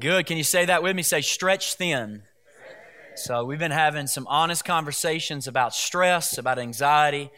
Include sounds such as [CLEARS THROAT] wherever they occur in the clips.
Good. Can you say that with me? Say stretch thin. So, we've been having some honest conversations about stress, about anxiety,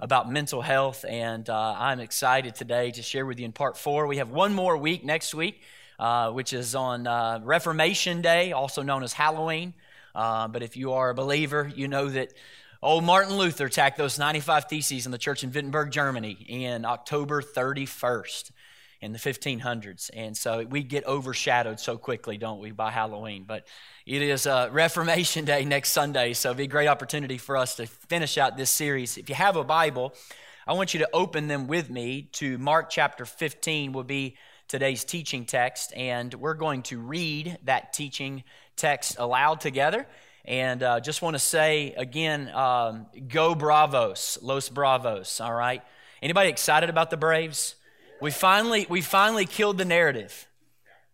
about mental health, and uh, I'm excited today to share with you in part four. We have one more week next week, uh, which is on uh, Reformation Day, also known as Halloween. Uh, but if you are a believer, you know that old Martin Luther attacked those 95 theses in the church in Wittenberg, Germany, in October 31st in the 1500s. And so we get overshadowed so quickly, don't we, by Halloween. But it is uh, Reformation Day next Sunday, so it'll be a great opportunity for us to finish out this series. If you have a Bible, I want you to open them with me to Mark chapter 15, will be today's teaching text. And we're going to read that teaching text aloud together. And uh, just want to say again, um, go Bravos, Los Bravos, all right? Anybody excited about the Braves? We finally, we finally killed the narrative.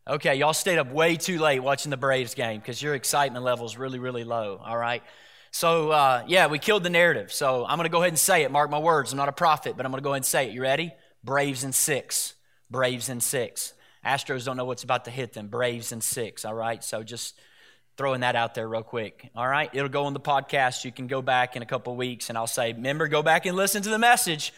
Okay, y'all stayed up way too late watching the Braves game because your excitement level is really, really low. All right. So, uh, yeah, we killed the narrative. So I'm going to go ahead and say it. Mark my words. I'm not a prophet, but I'm going to go ahead and say it. You ready? Braves in six. Braves in six. Astros don't know what's about to hit them. Braves in six. All right. So just throwing that out there real quick. All right. It'll go on the podcast. You can go back in a couple weeks and I'll say, remember, go back and listen to the message.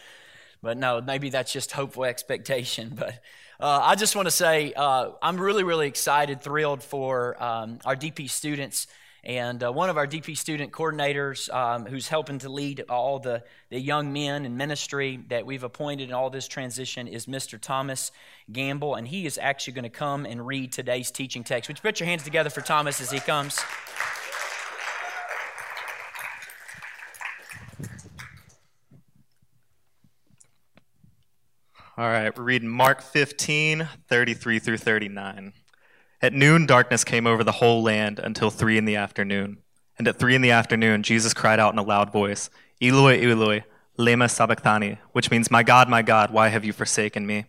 But no, maybe that's just hopeful expectation. [LAUGHS] But uh, I just want to say uh, I'm really, really excited, thrilled for um, our DP students. And uh, one of our DP student coordinators um, who's helping to lead all the, the young men in ministry that we've appointed in all this transition is Mr. Thomas Gamble. And he is actually going to come and read today's teaching text. Would you put your hands together for Thomas as he comes? All right, we're reading Mark 15, 33 through 39. At noon, darkness came over the whole land until three in the afternoon. And at three in the afternoon, Jesus cried out in a loud voice, Eloi, Eloi, lema sabachthani, which means, My God, my God, why have you forsaken me?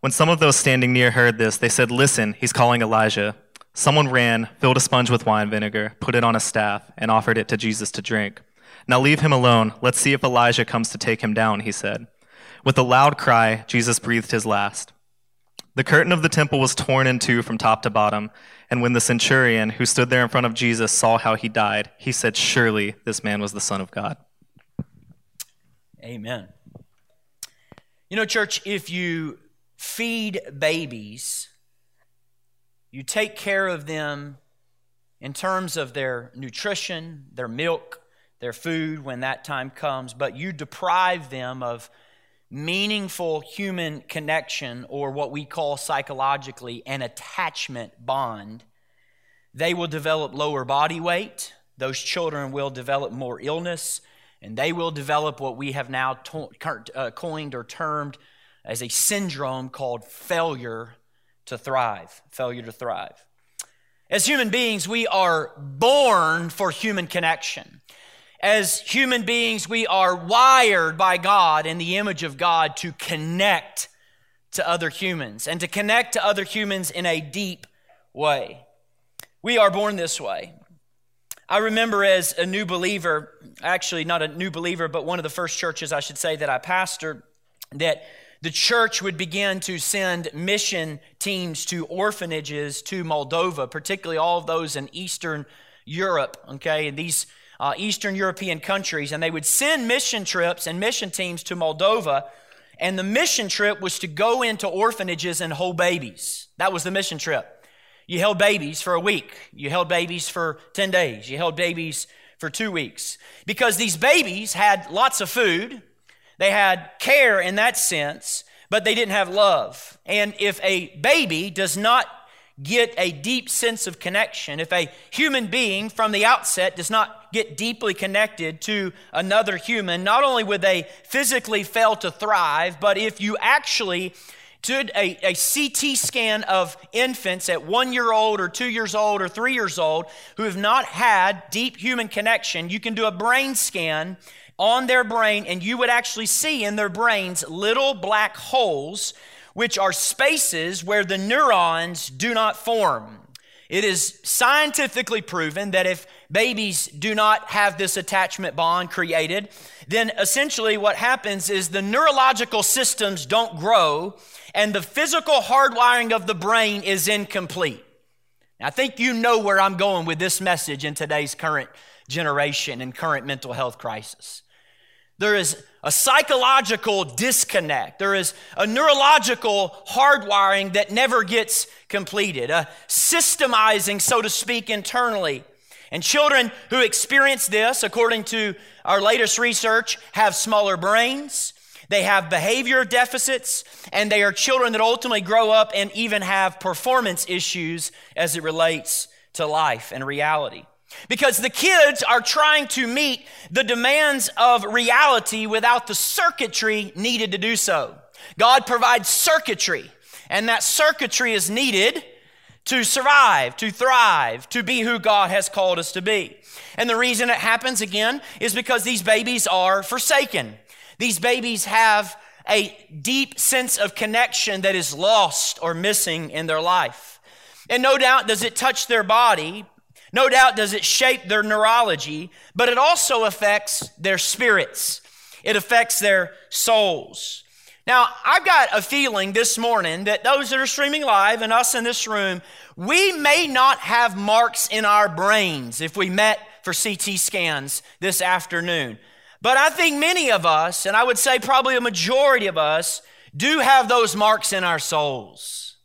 When some of those standing near heard this, they said, Listen, he's calling Elijah. Someone ran, filled a sponge with wine vinegar, put it on a staff, and offered it to Jesus to drink. Now leave him alone. Let's see if Elijah comes to take him down, he said. With a loud cry, Jesus breathed his last. The curtain of the temple was torn in two from top to bottom, and when the centurion who stood there in front of Jesus saw how he died, he said, Surely this man was the Son of God. Amen. You know, church, if you feed babies, you take care of them in terms of their nutrition, their milk, their food when that time comes, but you deprive them of meaningful human connection, or what we call psychologically an attachment bond, they will develop lower body weight. Those children will develop more illness, and they will develop what we have now to- uh, coined or termed as a syndrome called failure to thrive. Failure to thrive. As human beings, we are born for human connection as human beings, we are wired by God in the image of God to connect to other humans and to connect to other humans in a deep way. We are born this way. I remember as a new believer, actually, not a new believer, but one of the first churches, I should say, that I pastored, that the church would begin to send mission teams to orphanages to Moldova, particularly all of those in Eastern Europe. Okay, and these uh, Eastern European countries, and they would send mission trips and mission teams to Moldova. And the mission trip was to go into orphanages and hold babies. That was the mission trip. You held babies for a week. You held babies for 10 days. You held babies for two weeks. Because these babies had lots of food, they had care in that sense, but they didn't have love. And if a baby does not get a deep sense of connection, if a human being from the outset does not get deeply connected to another human, not only would they physically fail to thrive, but if you actually did a, a CT scan of infants at one year old or two years old or three years old who have not had deep human connection, you can do a brain scan on their brain and you would actually see in their brains little black holes, which are spaces where the neurons do not form. It is scientifically proven that if babies do not have this attachment bond created, then essentially what happens is the neurological systems don't grow and the physical hardwiring of the brain is incomplete. Now, I think you know where I'm going with this message in today's current generation and current mental health crisis. There is a psychological disconnect. There is a neurological hardwiring that never gets completed, a systemizing, so to speak, internally. And children who experience this, according to our latest research, have smaller brains, they have behavior deficits, and they are children that ultimately grow up and even have performance issues as it relates to life and reality. Because the kids are trying to meet the demands of reality without the circuitry needed to do so. God provides circuitry, and that circuitry is needed to survive, to thrive, to be who God has called us to be. And the reason it happens again is because these babies are forsaken. These babies have a deep sense of connection that is lost or missing in their life. And no doubt does it touch their body, no doubt does it shape their neurology, but it also affects their spirits. It affects their souls. Now, I've got a feeling this morning that those that are streaming live and us in this room, we may not have marks in our brains if we met for CT scans this afternoon. But I think many of us, and I would say probably a majority of us, do have those marks in our souls.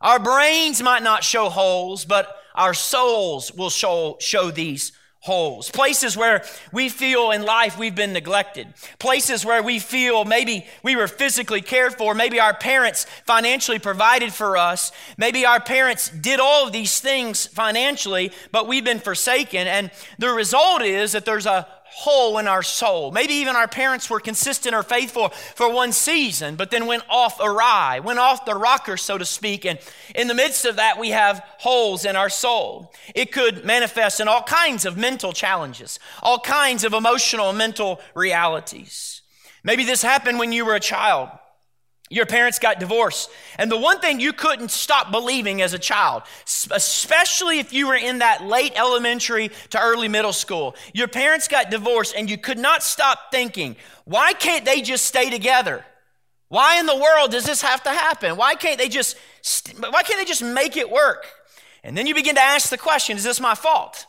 Our brains might not show holes, but our souls will show, show these holes. Places where we feel in life we've been neglected. Places where we feel maybe we were physically cared for. Maybe our parents financially provided for us. Maybe our parents did all of these things financially, but we've been forsaken. And the result is that there's a hole in our soul. Maybe even our parents were consistent or faithful for one season, but then went off awry, went off the rocker, so to speak. And in the midst of that, we have holes in our soul. It could manifest in all kinds of mental challenges, all kinds of emotional, mental realities. Maybe this happened when you were a child. Your parents got divorced. And the one thing you couldn't stop believing as a child, especially if you were in that late elementary to early middle school, your parents got divorced and you could not stop thinking, why can't they just stay together? Why in the world does this have to happen? Why can't they just why can't they just make it work? And then you begin to ask the question, is this my fault?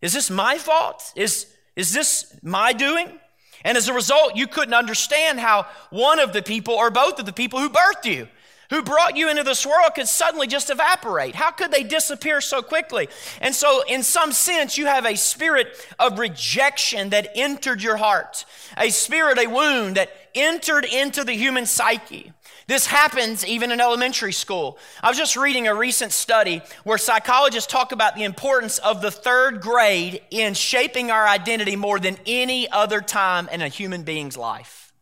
Is this my fault? Is is this my doing? And as a result, you couldn't understand how one of the people or both of the people who birthed you, who brought you into this world, could suddenly just evaporate. How could they disappear so quickly? And so, in some sense, you have a spirit of rejection that entered your heart, a spirit, a wound that entered into the human psyche. This happens even in elementary school. I was just reading a recent study where psychologists talk about the importance of the third grade in shaping our identity more than any other time in a human being's life.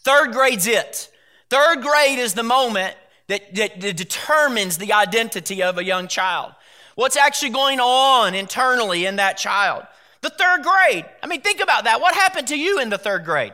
Third grade's it. Third grade is the moment that, that, that determines the identity of a young child. What's actually going on internally in that child? The third grade. I mean, think about that. What happened to you in the third grade?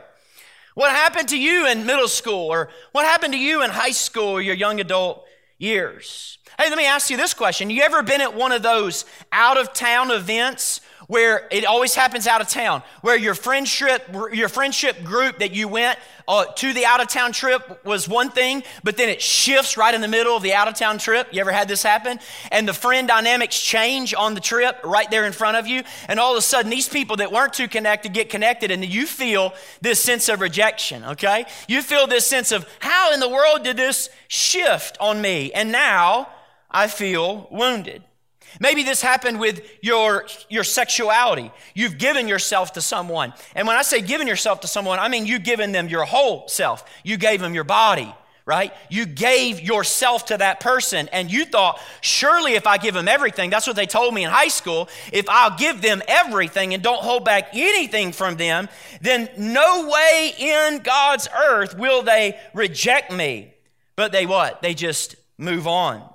What happened to you in middle school or what happened to you in high school or your young adult years? Hey, let me ask you this question. You ever been at one of those out of town events where it always happens out of town, where your friendship, your friendship group that you went uh, to the out of town trip was one thing, but then it shifts right in the middle of the out of town trip. You ever had this happen? And the friend dynamics change on the trip right there in front of you. And all of a sudden, these people that weren't too connected get connected, and you feel this sense of rejection, okay? You feel this sense of, how in the world did this shift on me? And now I feel wounded. Maybe this happened with your, your sexuality. You've given yourself to someone. And when I say given yourself to someone, I mean you've given them your whole self. You gave them your body, right? You gave yourself to that person and you thought, surely if I give them everything, that's what they told me in high school, if I'll give them everything and don't hold back anything from them, then no way in God's earth will they reject me. But they what? They just move on.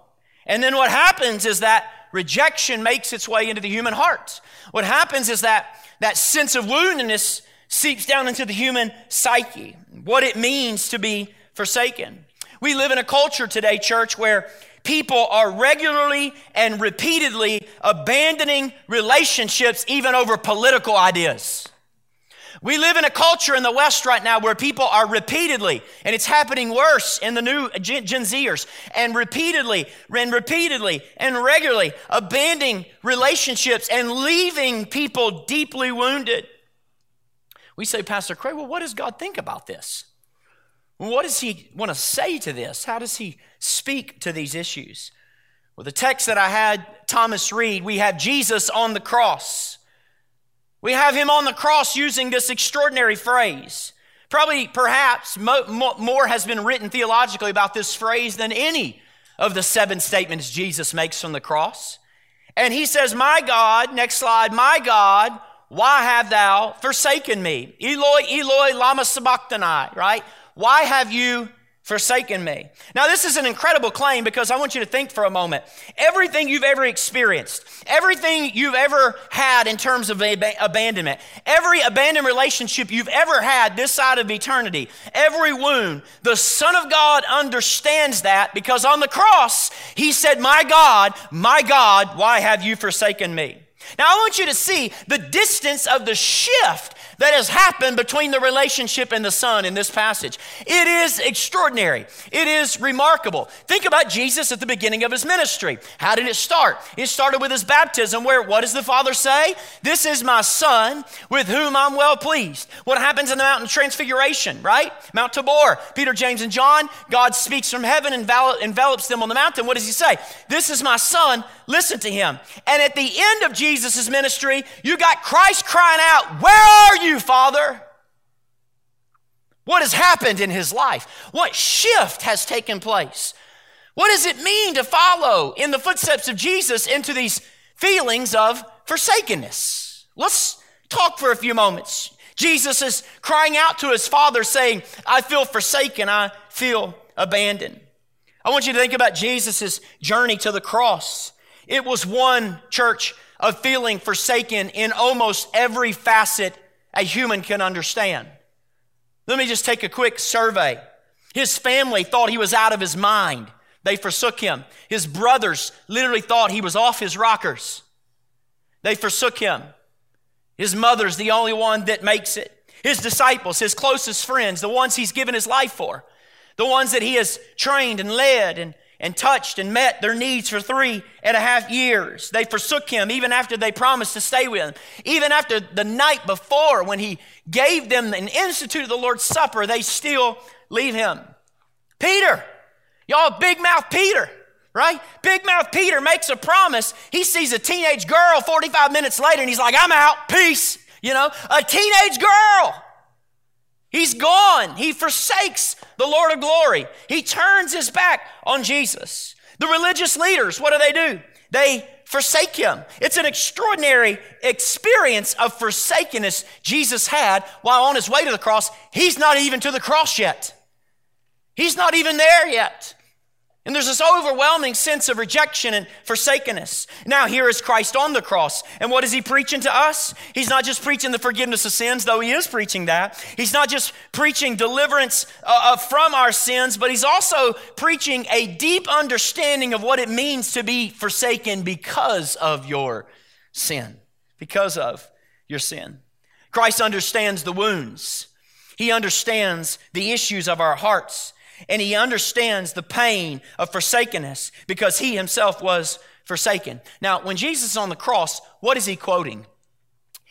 And then what happens is that rejection makes its way into the human heart. What happens is that that sense of woundedness seeps down into the human psyche, what it means to be forsaken. We live in a culture today, church, where people are regularly and repeatedly abandoning relationships even over political ideas. We live in a culture in the West right now where people are repeatedly, and it's happening worse in the new Gen, Zers, and repeatedly and repeatedly and regularly abandoning relationships and leaving people deeply wounded. We say, Pastor Craig, well, what does God think about this? What does He want to say to this? How does He speak to these issues? Well, the text that I had Thomas read, we have Jesus on the cross. We have him on the cross using this extraordinary phrase. Probably, perhaps, more has been written theologically about this phrase than any of the seven statements Jesus makes from the cross. And he says, My God, next slide, my God, why have thou forsaken me? Eloi, Eloi, lama sabachthani, right? Why have you forsaken me. Now, this is an incredible claim because I want you to think for a moment. Everything you've ever experienced, everything you've ever had in terms of ab- abandonment, every abandoned relationship you've ever had this side of eternity, every wound, the Son of God understands that because on the cross, He said, My God, my God, why have you forsaken me? Now, I want you to see the distance of the shift that has happened between the relationship and the Son in this passage. It is extraordinary. It is remarkable. Think about Jesus at the beginning of his ministry. How did it start? It started with his baptism, where what does the Father say? This is my Son with whom I'm well pleased. What happens in the mountain transfiguration, right? Mount Tabor, Peter, James, and John, God speaks from heaven and envelops them on the mountain. What does he say? This is my Son, listen to him. And at the end of Jesus' ministry, you got Christ crying out, Where are you? You, Father? What has happened in his life? What shift has taken place? What does it mean to follow in the footsteps of Jesus into these feelings of forsakenness? Let's talk for a few moments. Jesus is crying out to his Father, saying, I feel forsaken, I feel abandoned. I want you to think about Jesus' journey to the cross. It was one church of feeling forsaken in almost every facet a human can understand. Let me just take a quick survey. His family thought he was out of his mind. They forsook him. His brothers literally thought he was off his rockers. They forsook him. His mother's the only one that makes it. His disciples, his closest friends, the ones he's given his life for, the ones that he has trained and led and and touched and met their needs for three and a half years. They forsook him even after they promised to stay with him. Even after the night before, when he gave them and instituted the Lord's Supper, they still leave him. Peter, y'all, big mouth Peter, right? Big mouth Peter makes a promise. He sees a teenage girl 45 minutes later and he's like, I'm out, peace. You know, a teenage girl. He's He forsakes the Lord of glory. He turns his back on Jesus. The religious leaders, what do they do? They forsake him. It's an extraordinary experience of forsakenness Jesus had while on his way to the cross. He's not even to the cross yet. He's not even there yet. And there's this overwhelming sense of rejection and forsakenness. Now, here is Christ on the cross. And what is he preaching to us? He's not just preaching the forgiveness of sins, though he is preaching that. He's not just preaching deliverance uh, uh, from our sins, but he's also preaching a deep understanding of what it means to be forsaken because of your sin. Because of your sin. Christ understands the wounds, he understands the issues of our hearts and he understands the pain of forsakenness because he himself was forsaken. Now, when Jesus is on the cross, what is he quoting?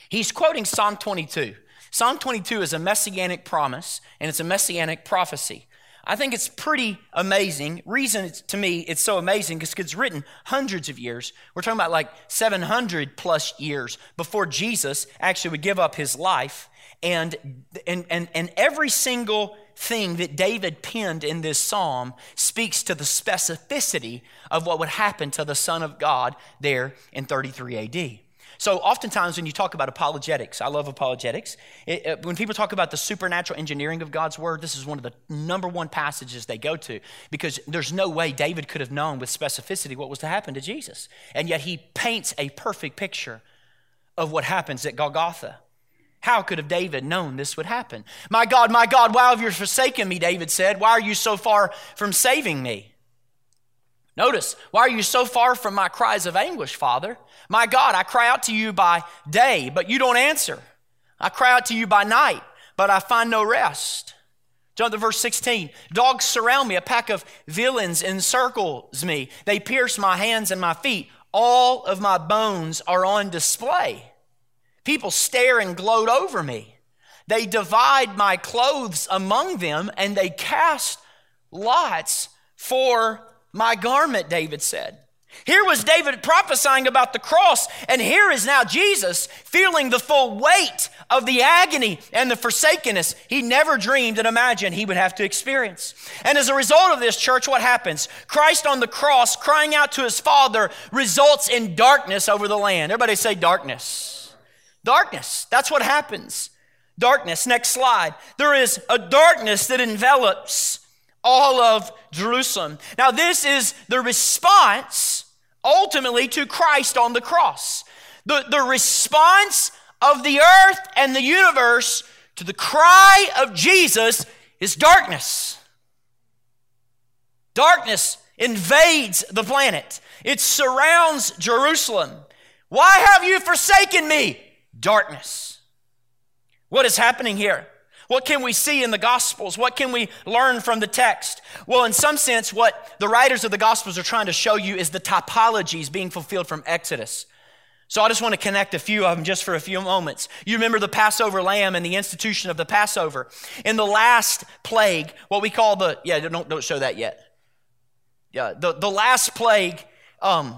He's quoting Psalm 22. Psalm 22 is a messianic promise and it's a messianic prophecy. I think it's pretty amazing. Reason to me it's so amazing because it's written hundreds of years. We're talking about like 700 plus years before Jesus actually would give up his life. And, and, and, and every single thing that David penned in this psalm speaks to the specificity of what would happen to the Son of God there in 33 AD. So, oftentimes, when you talk about apologetics, I love apologetics. It, it, when people talk about the supernatural engineering of God's word, this is one of the number one passages they go to because there's no way David could have known with specificity what was to happen to Jesus. And yet, he paints a perfect picture of what happens at Golgotha. How could have David known this would happen? My God, my God, why have you forsaken me? David said. Why are you so far from saving me? Notice, why are you so far from my cries of anguish, Father? My God, I cry out to you by day, but you don't answer. I cry out to you by night, but I find no rest. John to verse 16. Dogs surround me, a pack of villains encircles me. They pierce my hands and my feet. All of my bones are on display. People stare and gloat over me. They divide my clothes among them and they cast lots for my garment, David said. Here was David prophesying about the cross, and here is now Jesus feeling the full weight of the agony and the forsakenness he never dreamed and imagined he would have to experience. And as a result of this, church, what happens? Christ on the cross crying out to his Father results in darkness over the land. Everybody say darkness. Darkness. That's what happens. Darkness. Next slide. There is a darkness that envelops all of Jerusalem. Now, this is the response ultimately to Christ on the cross. The, the response of the earth and the universe to the cry of Jesus is darkness. Darkness invades the planet, it surrounds Jerusalem. Why have you forsaken me? Darkness. What is happening here? What can we see in the Gospels? What can we learn from the text? Well, in some sense, what the writers of the Gospels are trying to show you is the typologies being fulfilled from Exodus. So I just want to connect a few of them just for a few moments. You remember the Passover lamb and the institution of the Passover. In the last plague, what we call the, yeah, don't, don't show that yet. Yeah, the, the last plague um,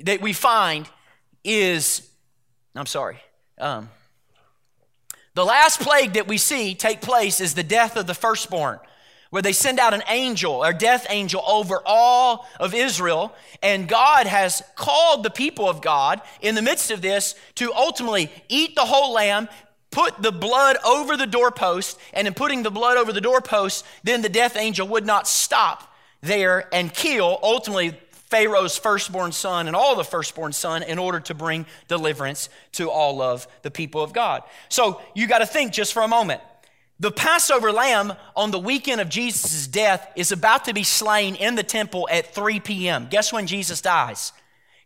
that we find is, I'm sorry, um, the last plague that we see take place is the death of the firstborn, where they send out an angel or death angel over all of Israel. And God has called the people of God in the midst of this to ultimately eat the whole lamb, put the blood over the doorpost, and in putting the blood over the doorpost, then the death angel would not stop there and kill ultimately Pharaoh's firstborn son and all the firstborn son in order to bring deliverance to all of the people of God. So you got to think just for a moment. The Passover lamb on the weekend of Jesus' death is about to be slain in the temple at 3 p.m. Guess when Jesus dies?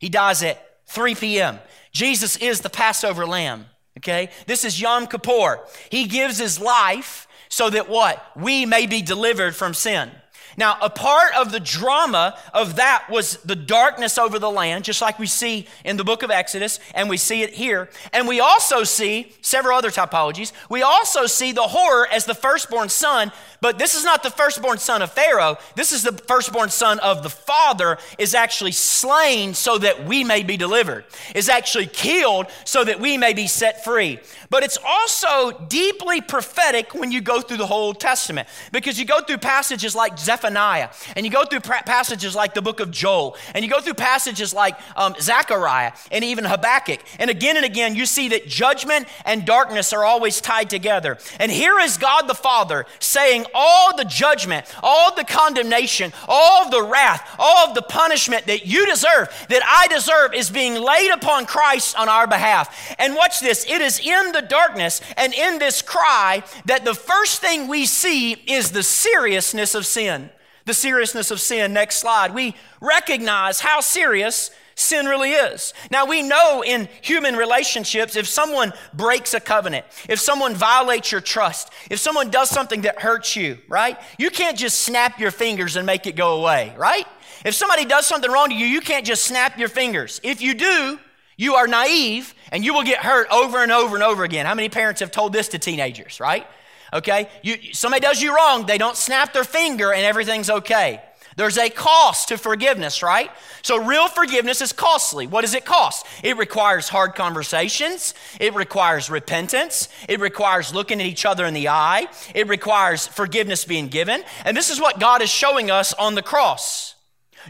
He dies at 3 p.m. Jesus is the Passover lamb. Okay? This is Yom Kippur. He gives his life so that what? We may be delivered from sin. Now, a part of the drama of that was the darkness over the land, just like we see in the book of Exodus, and we see it here. And we also see several other typologies. We also see the horror as the firstborn son, but this is not the firstborn son of Pharaoh. This is the firstborn son of the father, is actually slain so that we may be delivered, is actually killed so that we may be set free. But it's also deeply prophetic when you go through the whole Testament, because you go through passages like Zephaniah and you go through passages like the book of Joel, and you go through passages like um, Zechariah and even Habakkuk. And again and again, you see that judgment and darkness are always tied together. And here is God the Father saying, All the judgment, all the condemnation, all the wrath, all the punishment that you deserve, that I deserve, is being laid upon Christ on our behalf. And watch this it is in the darkness and in this cry that the first thing we see is the seriousness of sin the seriousness of sin. Next slide. We recognize how serious sin really is. Now, we know in human relationships, if someone breaks a covenant, if someone violates your trust, if someone does something that hurts you, right? You can't just snap your fingers and make it go away, right? If somebody does something wrong to you, you can't just snap your fingers. If you do, you are naive and you will get hurt over and over and over again. How many parents have told this to teenagers, right? okay? You, somebody does you wrong, they don't snap their finger and everything's okay. There's a cost to forgiveness, right? So, real forgiveness is costly. What does it cost? It requires hard conversations. It requires repentance. It requires looking at each other in the eye. It requires forgiveness being given. And this is what God is showing us on the cross.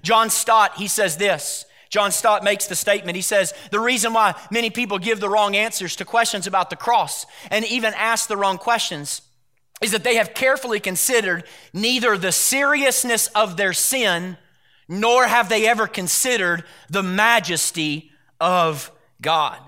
John Stott, he says this John Stott makes the statement. He says, The reason why many people give the wrong answers to questions about the cross and even ask the wrong questions is that they have carefully considered neither the seriousness of their sin nor have they ever considered the majesty of God.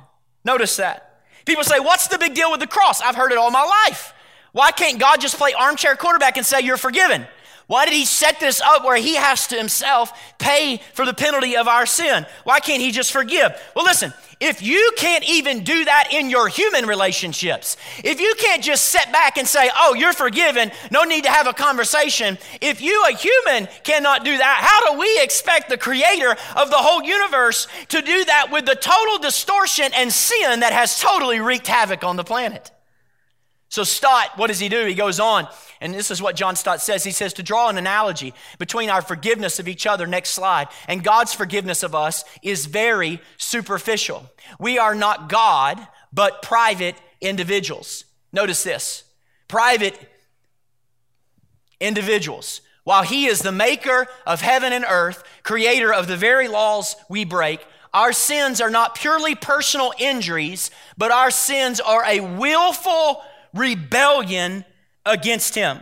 Notice that. People say, What's the big deal with the cross? I've heard it all my life. Why can't God just play armchair quarterback and say, You're forgiven? Why did he set this up where he has to himself pay for the penalty of our sin? Why can't he just forgive? Well, listen, if you can't even do that in your human relationships, if you can't just sit back and say, oh, you're forgiven, no need to have a conversation, if you, a human, cannot do that, how do we expect the creator of the whole universe to do that with the total distortion and sin that has totally wreaked havoc on the planet? So, Stott, what does he do? He goes on, and this is what John Stott says. He says to draw an analogy between our forgiveness of each other, next slide, and God's forgiveness of us is very superficial. We are not God, but private individuals. Notice this private individuals. While He is the maker of heaven and earth, creator of the very laws we break, our sins are not purely personal injuries, but our sins are a willful rebellion against him.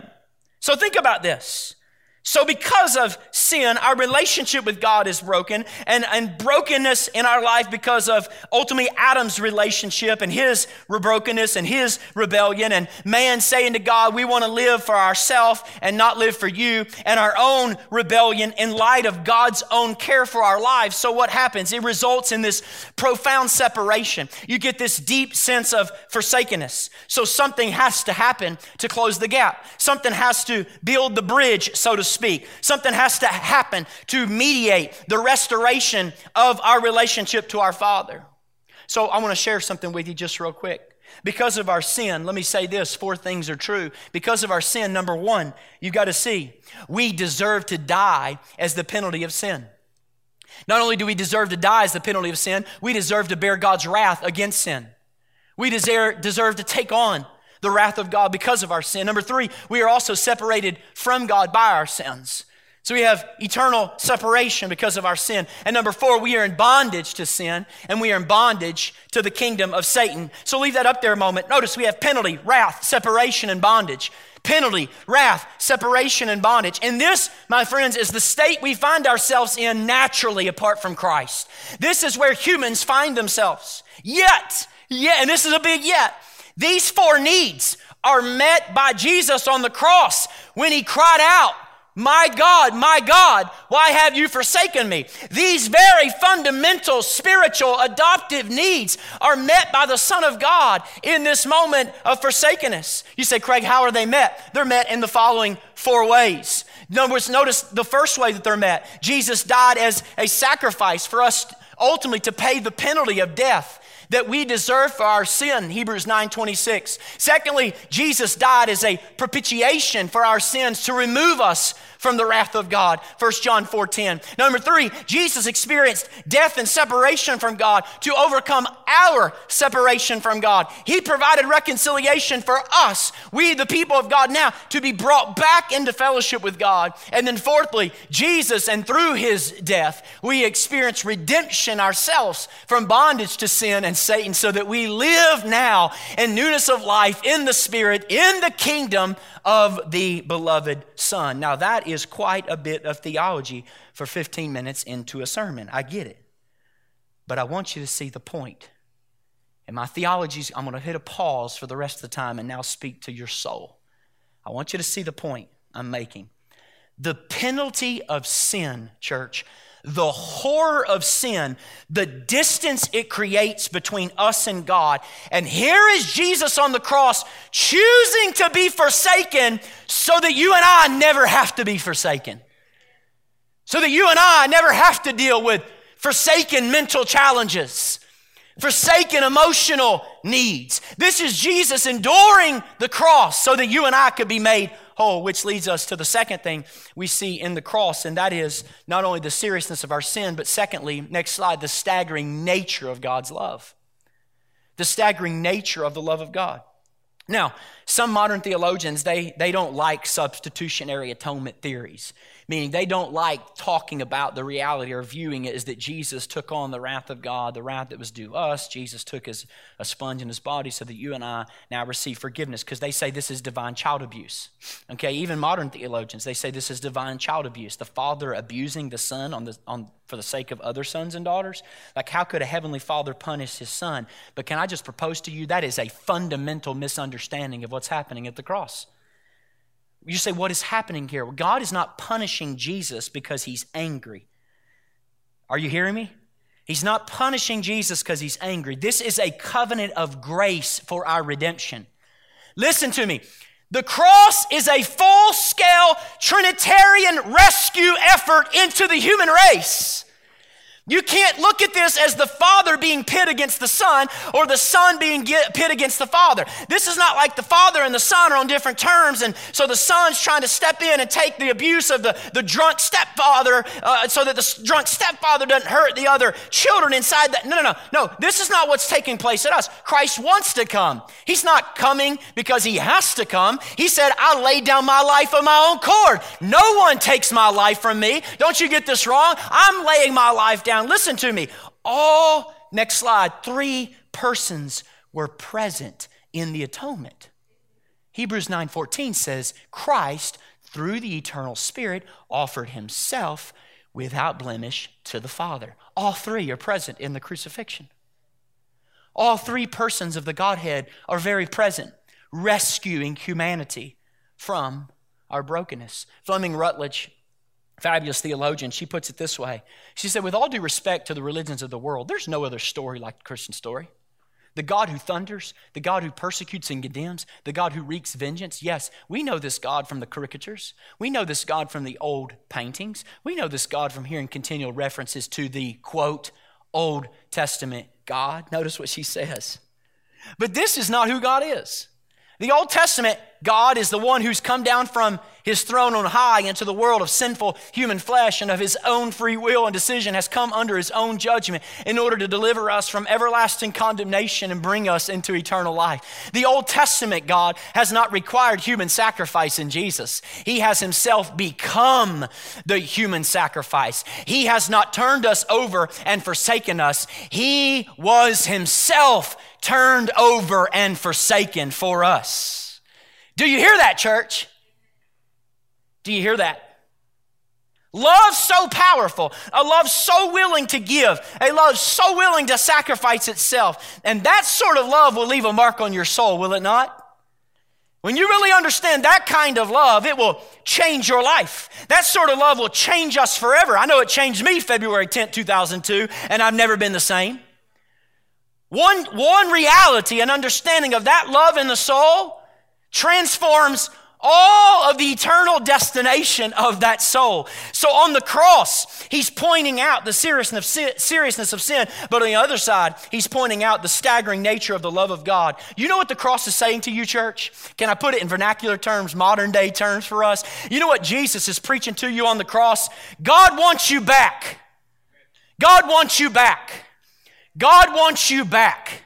So think about this. So, because of sin, our relationship with God is broken, and, and brokenness in our life because of ultimately Adam's relationship and his brokenness and his rebellion, and man saying to God, We want to live for ourselves and not live for you, and our own rebellion in light of God's own care for our lives. So, what happens? It results in this profound separation. You get this deep sense of forsakenness. So, something has to happen to close the gap, something has to build the bridge, so to speak. Something has to happen to mediate the restoration of our relationship to our Father. So I want to share something with you just real quick. Because of our sin, let me say this four things are true. Because of our sin, number one, you've got to see, we deserve to die as the penalty of sin. Not only do we deserve to die as the penalty of sin, we deserve to bear God's wrath against sin. We deserve, deserve to take on the wrath of God because of our sin. Number three, we are also separated from God by our sins. So we have eternal separation because of our sin. And number four, we are in bondage to sin and we are in bondage to the kingdom of Satan. So leave that up there a moment. Notice we have penalty, wrath, separation, and bondage. Penalty, wrath, separation, and bondage. And this, my friends, is the state we find ourselves in naturally apart from Christ. This is where humans find themselves. Yet, yet, and this is a big yet. These four needs are met by Jesus on the cross when he cried out, my God, my God, why have you forsaken me? These very fundamental spiritual adoptive needs are met by the Son of God in this moment of forsakenness. You say, Craig, how are they met? They're met in the following four ways. Notice, notice the first way that they're met. Jesus died as a sacrifice for us ultimately to pay the penalty of death that we deserve for our sin, Hebrews 9:26. Secondly, Jesus died as a propitiation for our sins to remove us from the wrath of God. 1 John 4:10. Number 3, Jesus experienced death and separation from God to overcome our separation from God. He provided reconciliation for us, we the people of God now, to be brought back into fellowship with God. And then fourthly, Jesus and through his death, we experience redemption ourselves from bondage to sin and Satan so that we live now in newness of life in the spirit in the kingdom of the beloved Son. Now, that is quite a bit of theology for 15 minutes into a sermon. I get it. But I want you to see the point. And my theology, I'm going to hit a pause for the rest of the time and now speak to your soul. I want you to see the point I'm making. The penalty of sin, church, the horror of sin, the distance it creates between us and God. And here is Jesus on the cross choosing to be forsaken so that you and I never have to be forsaken. So that you and I never have to deal with forsaken mental challenges, forsaken emotional needs. This is Jesus enduring the cross so that you and I could be made whole, which leads us to the second thing we see in the cross, and that is not only the seriousness of our sin, but secondly, next slide, the staggering nature of God's love. The staggering nature of the love of God. Now, some modern theologians, they, they don't like substitutionary atonement theories meaning they don't like talking about the reality or viewing it as that Jesus took on the wrath of God, the wrath that was due us. Jesus took as a sponge in his body so that you and I now receive forgiveness because they say this is divine child abuse. Okay, even modern theologians, they say this is divine child abuse. The father abusing the son on the, on, for the sake of other sons and daughters. Like, how could a heavenly father punish his son? But can I just propose to you that is a fundamental misunderstanding of what's happening at the cross. You say, what is happening here? Well, God is not punishing Jesus because he's angry. Are you hearing me? He's not punishing Jesus because he's angry. This is a covenant of grace for our redemption. Listen to me. The cross is a full scale Trinitarian rescue effort into the human race. You can't look at this as the Father being pit against the Son or the Son being pit against the Father. This is not like the Father and the Son are on different terms, and so the Son's trying to step in and take the abuse of the, the drunk stepfather uh, so that the drunk stepfather doesn't hurt the other children inside that. No, no, no. No, this is not what's taking place at us. Christ wants to come. He's not coming because he has to come. He said, I laid down my life of my own cord. No one takes my life from me. Don't you get this wrong? I'm laying my life down down. Listen to me. All, next slide, three persons were present in the atonement. Hebrews 9:14 says, Christ, through the eternal Spirit, offered himself without blemish to the Father. All three are present in the crucifixion. All three persons of the Godhead are very present, rescuing humanity from our brokenness. Fleming Rutledge fabulous theologian, she puts it this way. She said, With all due respect to the religions of the world, there's no other story like the Christian story. The God who thunders, the God who persecutes and condemns, the God who wreaks vengeance. Yes, we know this God from the caricatures. We know this God from the old paintings. We know this God from hearing continual references to the quote, Old Testament God. Notice what she says. But this is not who God is. The Old Testament God is the one who's come down from his throne on high into the world of sinful human flesh and of his own free will and decision has come under his own judgment in order to deliver us from everlasting condemnation and bring us into eternal life. The Old Testament God has not required human sacrifice in Jesus. He has himself become the human sacrifice. He has not turned us over and forsaken us. He was himself turned over and forsaken for us. Do you hear that, church? Do you hear that? Love so powerful, a love so willing to give, a love so willing to sacrifice itself. And that sort of love will leave a mark on your soul, will it not? When you really understand that kind of love, it will change your life. That sort of love will change us forever. I know it changed me February 10th, 2002, and I've never been the same. One, one reality and understanding of that love in the soul transforms all of the eternal destination of that soul. So on the cross, he's pointing out the seriousness of sin, but on the other side, he's pointing out the staggering nature of the love of God. You know what the cross is saying to you, church? Can I put it in vernacular terms, modern day terms for us? You know what Jesus is preaching to you on the cross? God wants you back. God wants you back. God wants you back.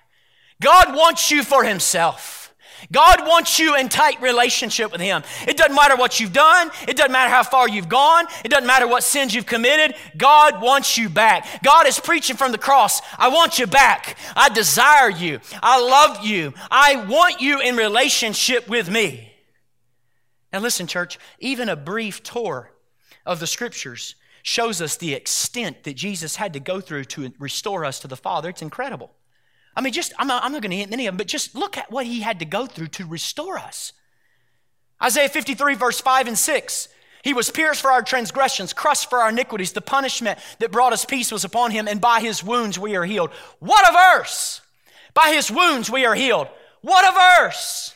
God wants you for himself. God wants you in tight relationship with Him. It doesn't matter what you've done. It doesn't matter how far you've gone. It doesn't matter what sins you've committed. God wants you back. God is preaching from the cross. I want you back. I desire you. I love you. I want you in relationship with me. Now listen, church, even a brief tour of the scriptures shows us the extent that Jesus had to go through to restore us to the Father. It's incredible. I mean, just, I'm not, I'm not going to hit many of them, but just look at what he had to go through to restore us. Isaiah 53, verse 5 and 6. He was pierced for our transgressions, crushed for our iniquities. The punishment that brought us peace was upon him, and by his wounds we are healed. What a verse! By his wounds we are healed. What a verse!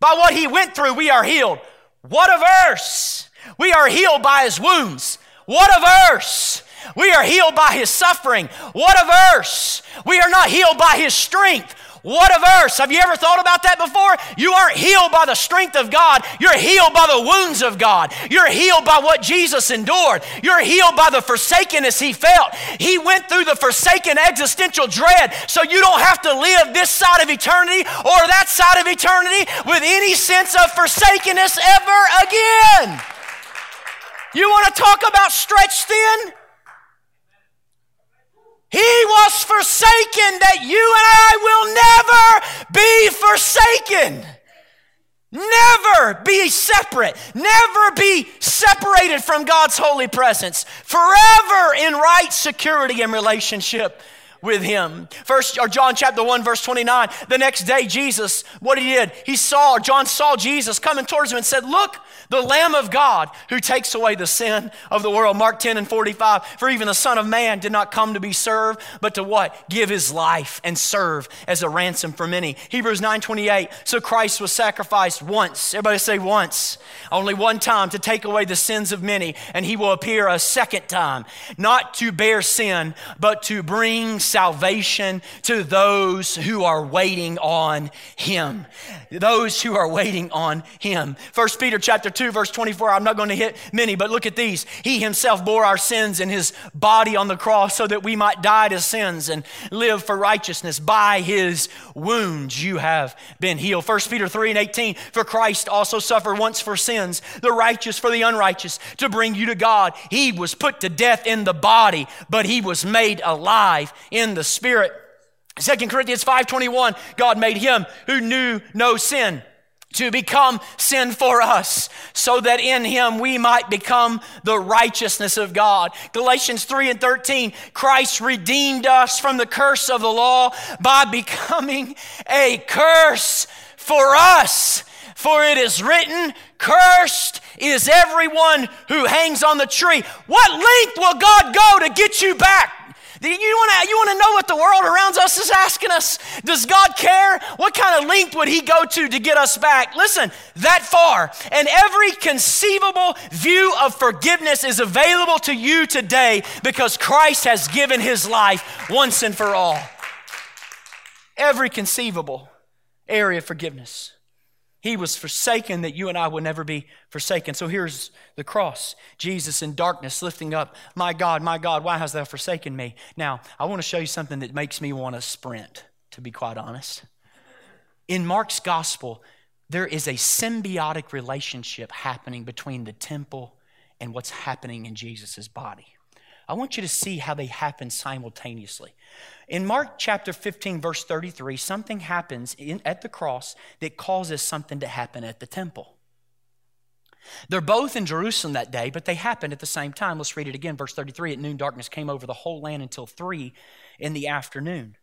By what he went through, we are healed. What a verse! We are healed by his wounds. What a verse! We are healed by his suffering. What a verse. We are not healed by his strength. What a verse. Have you ever thought about that before? You aren't healed by the strength of God. You're healed by the wounds of God. You're healed by what Jesus endured. You're healed by the forsakenness he felt. He went through the forsaken existential dread so you don't have to live this side of eternity or that side of eternity with any sense of forsakenness ever again. You want to talk about stretched thin? He was forsaken that you and I will never be forsaken. Never be separate. Never be separated from God's holy presence. Forever in right security and relationship with him. First or John chapter 1 verse 29. The next day Jesus, what he did, he saw John saw Jesus coming towards him and said, "Look, the Lamb of God who takes away the sin of the world. Mark 10 and 45. For even the Son of Man did not come to be served, but to what? Give his life and serve as a ransom for many. Hebrews 9 28. So Christ was sacrificed once. Everybody say once. Only one time to take away the sins of many, and he will appear a second time, not to bear sin, but to bring salvation to those who are waiting on him. Those who are waiting on him. First Peter chapter 2 verse 24. I'm not going to hit many, but look at these. He himself bore our sins in his body on the cross so that we might die to sins and live for righteousness. By his wounds you have been healed. First Peter 3 and 18. For Christ also suffered once for sins, the righteous for the unrighteous, to bring you to God. He was put to death in the body, but he was made alive in the spirit. 2 Corinthians 5:21 God made him who knew no sin to become sin for us so that in him we might become the righteousness of God. Galatians 3 and 13, Christ redeemed us from the curse of the law by becoming a curse for us. For it is written, Cursed is everyone who hangs on the tree. What length will God go to get you back? You want to you want to know what the world around us is asking us? Does God care? What kind of length would He go to to get us back? Listen, that far. And every conceivable view of forgiveness is available to you today because Christ has given His life once and for all. Every conceivable area of forgiveness. He was forsaken that you and I would never be forsaken. So here's the cross Jesus in darkness lifting up, My God, my God, why hast thou forsaken me? Now, I want to show you something that makes me want to sprint, to be quite honest. In Mark's gospel, there is a symbiotic relationship happening between the temple and what's happening in Jesus' body. I want you to see how they happen simultaneously. In Mark chapter 15, verse 33, something happens in, at the cross that causes something to happen at the temple. They're both in Jerusalem that day, but they happened at the same time. Let's read it again. Verse 33 At noon, darkness came over the whole land until three in the afternoon.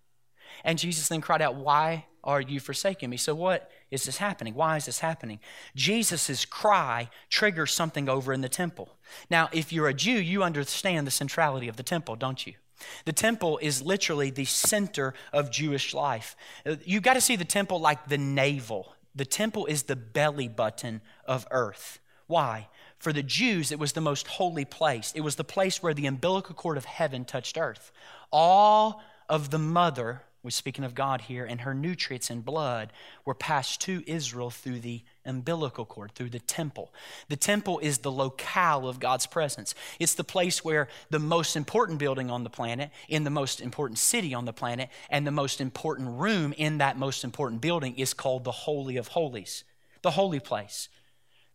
And Jesus then cried out, Why are you forsaking me? So, what is this happening? Why is this happening? Jesus' cry triggers something over in the temple. Now, if you're a Jew, you understand the centrality of the temple, don't you? The temple is literally the center of Jewish life. Uh, you got to see the temple like the navel. The temple is the belly button of earth. Why? For the Jews, it was the most holy place. It was the place where the umbilical cord of heaven touched earth. All of the mother we're speaking of God here, and her nutrients and blood were passed to Israel through the umbilical cord, through the temple. The temple is the locale of God's presence. It's the place where the most important building on the planet, in the most important city on the planet, and the most important room in that most important building is called the Holy of Holies, the holy place,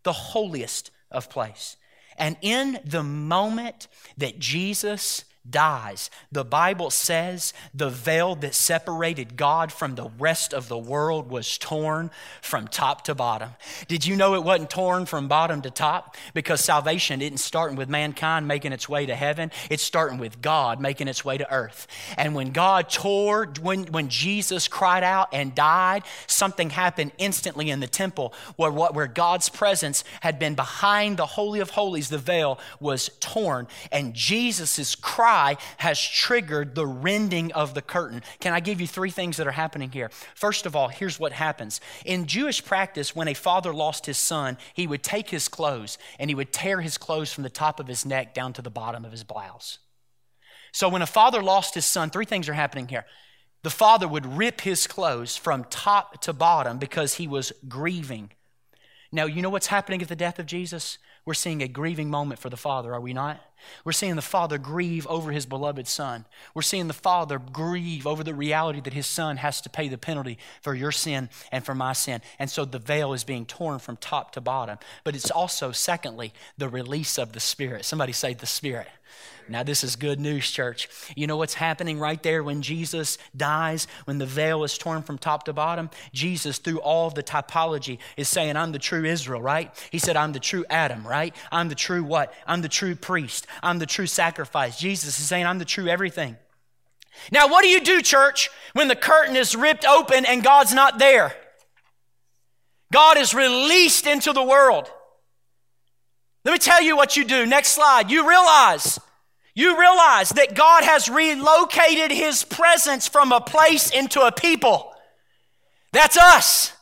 the holiest of place. And in the moment that Jesus dies. The Bible says the veil that separated God from the rest of the world was torn from top to bottom. Did you know it wasn't torn from bottom to top? Because salvation isn't starting with mankind making its way to heaven, it's starting with God making its way to earth. And when God tore, when, when Jesus cried out and died, something happened instantly in the temple where, where God's presence had been behind the Holy of Holies, the veil was torn, and Jesus' cry cry has triggered the rending of the curtain. Can I give you three things that are happening here? First of all, here's what happens. In Jewish practice, when a father lost his son, he would take his clothes and he would tear his clothes from the top of his neck down to the bottom of his blouse. So when a father lost his son, three things are happening here. The father would rip his clothes from top to bottom because he was grieving. Now, you know what's happening at the death of Jesus? We're seeing a grieving moment for the father, are we not? We're seeing the Father grieve over his beloved Son. We're seeing the Father grieve over the reality that his Son has to pay the penalty for your sin and for my sin. And so the veil is being torn from top to bottom. But it's also, secondly, the release of the Spirit. Somebody say the Spirit. Now, this is good news, church. You know what's happening right there when Jesus dies, when the veil is torn from top to bottom? Jesus, through all the typology, is saying, I'm the true Israel, right? He said, I'm the true Adam, right? I'm the true what? I'm the true priest. I'm the true sacrifice. Jesus is saying, I'm the true everything. Now, what do you do, church, when the curtain is ripped open and God's not there? God is released into the world. Let me tell you what you do. Next slide. You realize you realize that God has relocated his presence from a place into a people. That's us.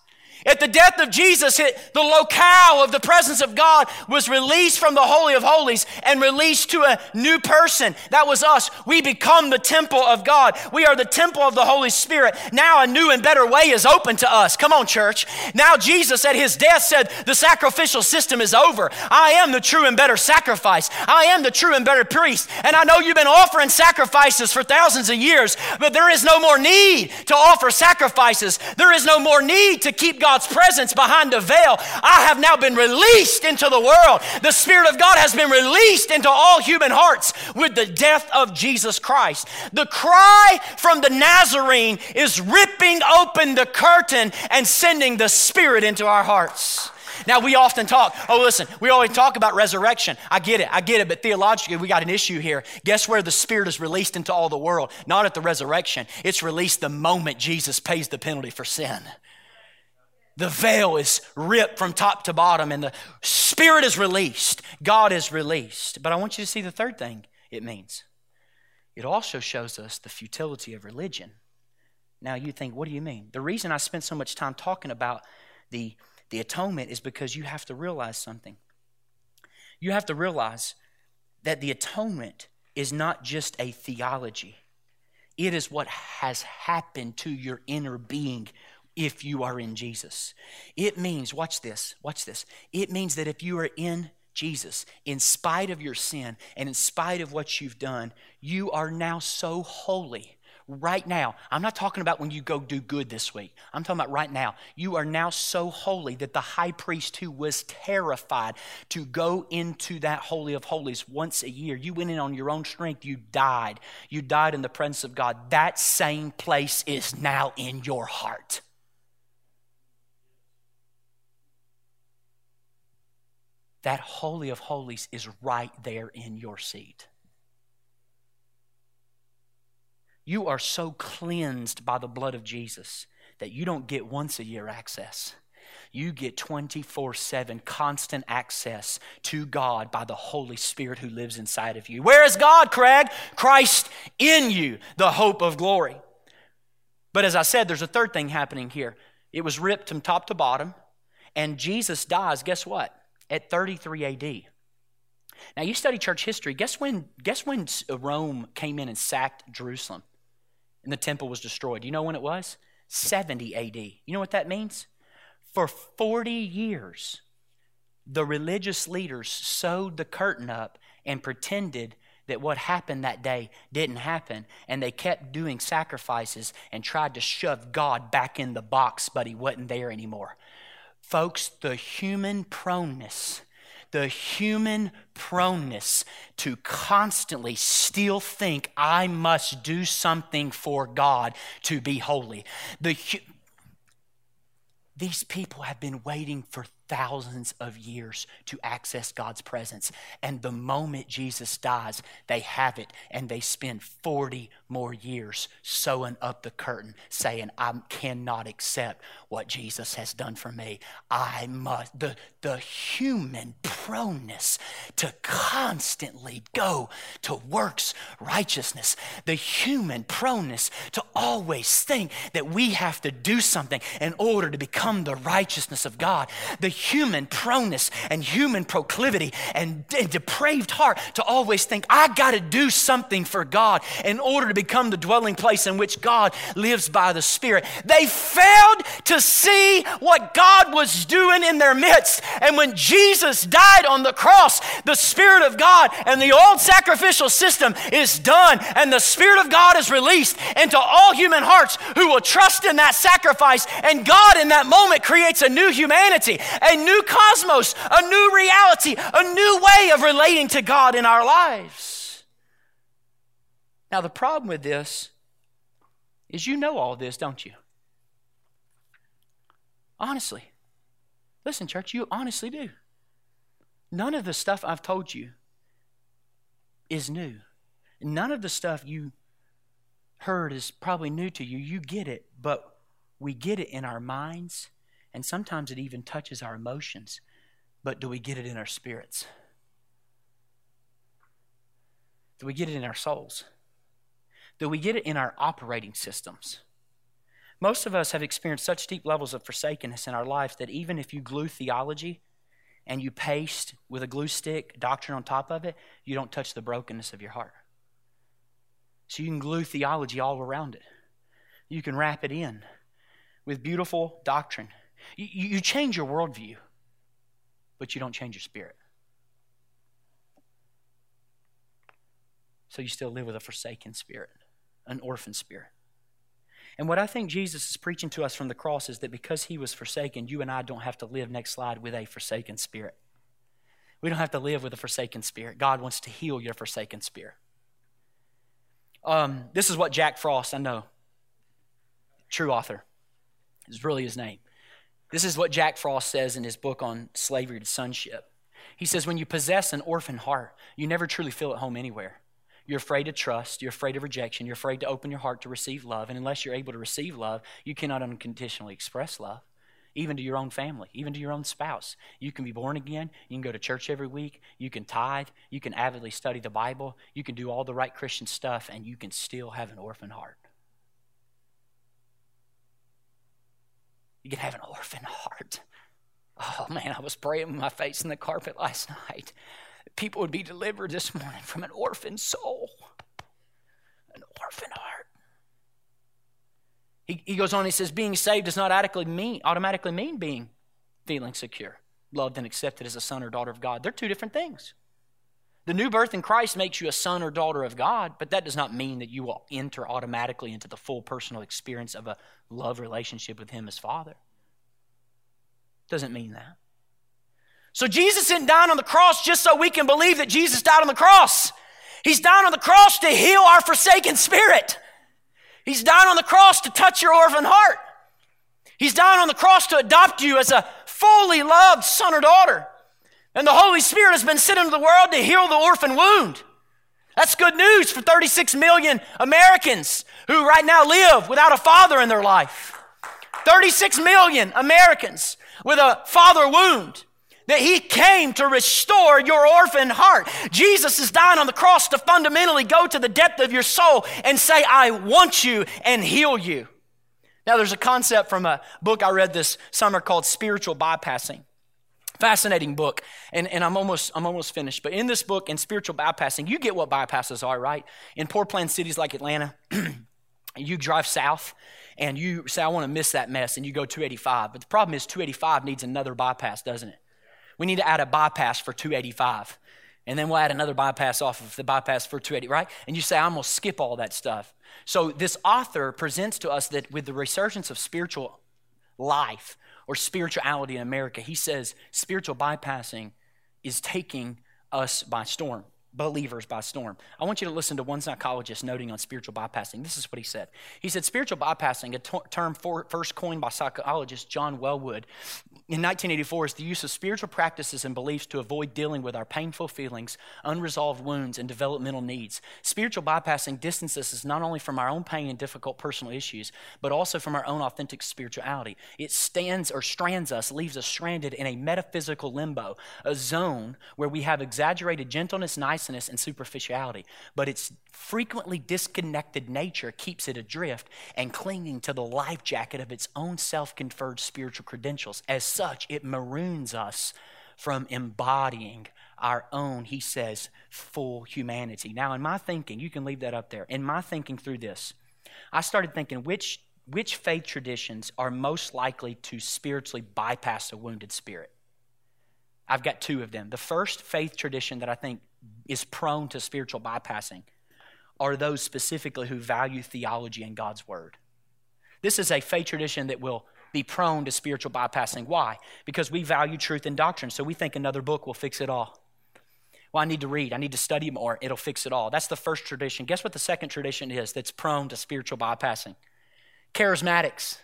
At the death of Jesus, the locale of the presence of God was released from the Holy of Holies and released to a new person. That was us. We become the temple of God. We are the temple of the Holy Spirit. Now a new and better way is open to us. Come on, church. Now Jesus at his death said, The sacrificial system is over. I am the true and better sacrifice. I am the true and better priest. And I know you've been offering sacrifices for thousands of years, but there is no more need to offer sacrifices. There is no more need to keep God God's presence behind a veil. I have now been released into the world. The Spirit of God has been released into all human hearts with the death of Jesus Christ. The cry from the Nazarene is ripping open the curtain and sending the Spirit into our hearts. Now, we often talk, oh, listen, we always talk about resurrection. I get it, I get it, but theologically, we got an issue here. Guess where the Spirit is released into all the world? Not at the resurrection, it's released the moment Jesus pays the penalty for sin. The veil is ripped from top to bottom and the Spirit is released. God is released. But I want you to see the third thing it means. It also shows us the futility of religion. Now you think, what do you mean? The reason I spent so much time talking about the, the atonement is because you have to realize something. You have to realize that the atonement is not just a theology, it is what has happened to your inner being if you are in Jesus. It means, watch this, watch this. It means that if you are in Jesus, in spite of your sin and in spite of what you've done, you are now so holy. Right now, I'm not talking about when you go do good this week. I'm talking about right now. You are now so holy that the high priest who was terrified to go into that Holy of Holies once a year, you went in on your own strength, you died. You died in the presence of God. That same place is now in your heart. That Holy of Holies is right there in your seat. You are so cleansed by the blood of Jesus that you don't get once a year access. You get 24 7 constant access to God by the Holy Spirit who lives inside of you. Where is God, Craig? Christ in you, the hope of glory. But as I said, there's a third thing happening here. It was ripped from top to bottom, and Jesus dies. Guess what? At 33 AD. Now, you study church history. Guess when, guess when uh, Rome came in and sacked Jerusalem and the temple was destroyed? You know when it was? 70 AD. You know what that means? For 40 years, the religious leaders sewed the curtain up and pretended that what happened that day didn't happen. And they kept doing sacrifices and tried to shove God back in the box, but he wasn't there anymore. Folks, the human proneness, the human proneness to constantly still think I must do something for God to be holy. The, these people have been waiting for thousands of years to access God's presence. And the moment Jesus dies, they have it and they spend 40 more years sewing up the curtain, saying, I cannot accept what Jesus has done for me. I must, the, the human proneness to constantly go to works righteousness, the human proneness to always think that we have to do something in order to become the righteousness of God, the human proneness and human proclivity and, and depraved heart to always think, I got to do something for God in order to become the dwelling place in which God lives by the Spirit. They failed to see what God was doing in their midst. And when Jesus died on the cross, the Spirit of God and the old sacrificial system is done, and the Spirit of God is released into all human hearts who will trust in that sacrifice. And God, in that moment, creates a new humanity, a new cosmos, a new reality, a new way of relating to God in our lives. Now, the problem with this is you know all this, don't you? Honestly. Listen, church, you honestly do. None of the stuff I've told you is new. None of the stuff you heard is probably new to you. You get it, but we get it in our minds, and sometimes it even touches our emotions. But do we get it in our spirits? Do we get it in our souls? Do we get it in our operating systems? Most of us have experienced such deep levels of forsakenness in our life that even if you glue theology and you paste with a glue stick doctrine on top of it, you don't touch the brokenness of your heart. So you can glue theology all around it. You can wrap it in with beautiful doctrine. You, you change your worldview, but you don't change your spirit. So you still live with a forsaken spirit, an orphan spirit. And what I think Jesus is preaching to us from the cross is that because he was forsaken, you and I don't have to live, next slide, with a forsaken spirit. We don't have to live with a forsaken spirit. God wants to heal your forsaken spirit. Um, this is what Jack Frost, I know, true author, is really his name. This is what Jack Frost says in his book on slavery to sonship. He says, When you possess an orphan heart, you never truly feel at home anywhere. You're afraid to trust. You're afraid of rejection. You're afraid to open your heart to receive love. And unless you're able to receive love, you cannot unconditionally express love, even to your own family, even to your own spouse. You can be born again. You can go to church every week. You can tithe. You can avidly study the Bible. You can do all the right Christian stuff, and you can still have an orphan heart. You can have an orphan heart. Oh man, I was praying with my face in the carpet last night people would be delivered this morning from an orphan soul, an orphan heart. He, he goes on, he says, being saved does not automatically mean, automatically mean being feeling secure, loved, and accepted as a son or daughter of God. They're two different things. The new birth in Christ makes you a son or daughter of God, but that does not mean that you will enter automatically into the full personal experience of a love relationship with Him as Father. Doesn't mean that. So Jesus didn't die on the cross just so we can believe that Jesus died on the cross. He's died on the cross to heal our forsaken spirit. He's died on the cross to touch your orphan heart. He's died on the cross to adopt you as a fully loved son or daughter. And the Holy Spirit has been sent into the world to heal the orphan wound. That's good news for 36 million Americans who right now live without a father in their life. 36 million Americans with a father wound that he came to restore your orphan heart. Jesus is dying on the cross to fundamentally go to the depth of your soul and say, I want you and heal you. Now, there's a concept from a book I read this summer called Spiritual Bypassing. Fascinating book, and, and I'm almost I'm almost finished. But in this book, in spiritual bypassing, you get what bypasses are, right? In poor planned cities like Atlanta, [CLEARS THROAT] you drive south and you say, I want to miss that mess, and you go 285. But the problem is 285 needs another bypass, doesn't it? we need to add a bypass for 285. And then we'll add another bypass off of the bypass for 280, right? And you say, I'm going to skip all that stuff. So this author presents to us that with the resurgence of spiritual life or spirituality in America, he says spiritual bypassing is taking us by storm believers by storm. I want you to listen to one psychologist noting on spiritual bypassing. This is what he said. He said, Spiritual bypassing, a t- term for, first coined by psychologist John Welwood in 1984, is the use of spiritual practices and beliefs to avoid dealing with our painful feelings, unresolved wounds, and developmental needs. Spiritual bypassing distances us not only from our own pain and difficult personal issues, but also from our own authentic spirituality. It stands or strands us, leaves us stranded in a metaphysical limbo, a zone where we have exaggerated gentleness, niceness, niceness and superficiality, but its frequently disconnected nature keeps it adrift and clinging to the life jacket of its own self conferred spiritual credentials. As such, it maroons us from embodying our own, he says, full humanity. Now, in my thinking, you can leave that up there. In my thinking through this, I started thinking which, which faith traditions are most likely to spiritually bypass a wounded spirit. I've got two of them. The first faith tradition that I think is prone to spiritual bypassing are those specifically who value theology and God's word. This is a faith tradition that will be prone to spiritual bypassing. Why? Because we value truth and doctrine, so we think another book will fix it all. Well, I need to read, I need to study more, it'll fix it all. That's the first tradition. Guess what the second tradition is that's prone to spiritual bypassing? Charismatics,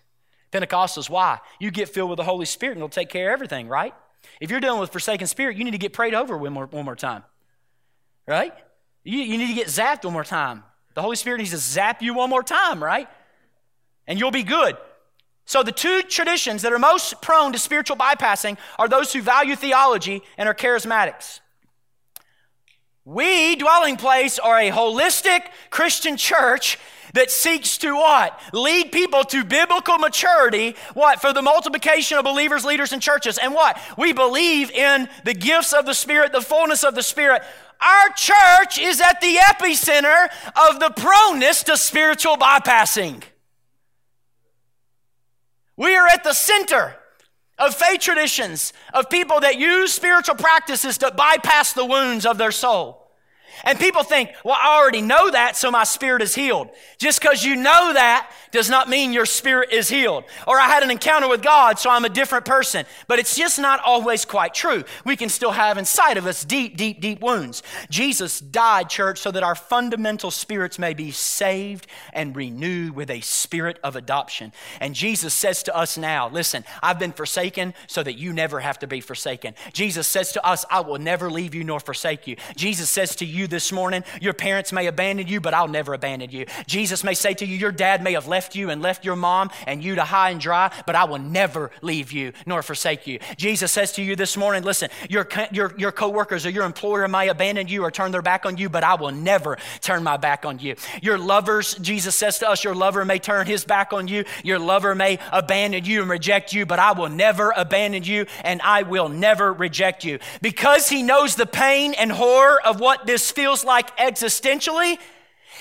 Pentecostals. Why? You get filled with the Holy Spirit and it'll take care of everything, right? If you're dealing with forsaken spirit, you need to get prayed over one more, one more time, right? You, you need to get zapped one more time. The Holy Spirit needs to zap you one more time, right? And you'll be good. So, the two traditions that are most prone to spiritual bypassing are those who value theology and are charismatics. We, Dwelling Place, are a holistic Christian church that seeks to what? Lead people to biblical maturity, what? For the multiplication of believers, leaders, and churches. And what? We believe in the gifts of the Spirit, the fullness of the Spirit. Our church is at the epicenter of the proneness to spiritual bypassing. We are at the center of faith traditions, of people that use spiritual practices to bypass the wounds of their soul. And people think, well, I already know that, so my spirit is healed. Just because you know that does not mean your spirit is healed. Or I had an encounter with God, so I'm a different person. But it's just not always quite true. We can still have inside of us deep, deep, deep wounds. Jesus died, church, so that our fundamental spirits may be saved and renewed with a spirit of adoption. And Jesus says to us now, listen, I've been forsaken so that you never have to be forsaken. Jesus says to us, I will never leave you nor forsake you. Jesus says to you this morning, your parents may abandon you, but I'll never abandon you. Jesus may say to you, your dad may have left you and left your mom and you to high and dry, but I will never leave you nor forsake you. Jesus says to you this morning, listen, your, your, your coworkers or your employer may abandon you or turn their back on you, but I will never turn my back on you. Your lovers, Jesus says to us, your lover may turn his back on you. Your lover may abandon you and reject you, but I will never abandon you and I will never reject you. Because he knows the pain and horror of what this feels like existentially,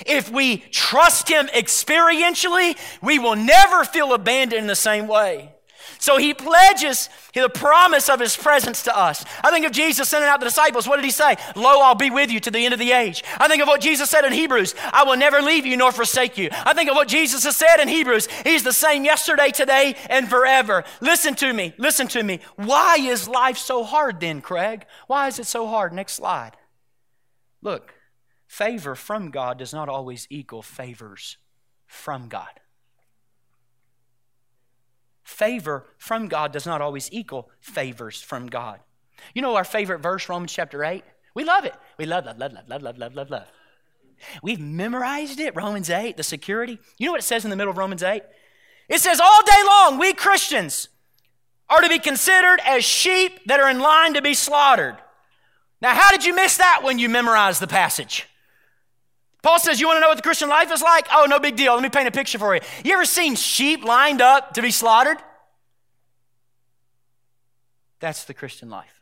if we trust Him experientially, we will never feel abandoned in the same way. So he pledges the promise of his presence to us. I think of Jesus sending out the disciples. What did he say? Lo, I'll be with you to the end of the age. I think of what Jesus said in Hebrews I will never leave you nor forsake you. I think of what Jesus has said in Hebrews He's the same yesterday, today, and forever. Listen to me. Listen to me. Why is life so hard then, Craig? Why is it so hard? Next slide. Look, favor from God does not always equal favors from God. Favor from God does not always equal favors from God. You know our favorite verse, Romans chapter 8? We love it. We love, love, love, love, love, love, love, love, love. We've memorized it, Romans 8, the security. You know what it says in the middle of Romans 8? It says, All day long, we Christians are to be considered as sheep that are in line to be slaughtered. Now, how did you miss that when you memorized the passage? Paul says, You want to know what the Christian life is like? Oh, no big deal. Let me paint a picture for you. You ever seen sheep lined up to be slaughtered? That's the Christian life.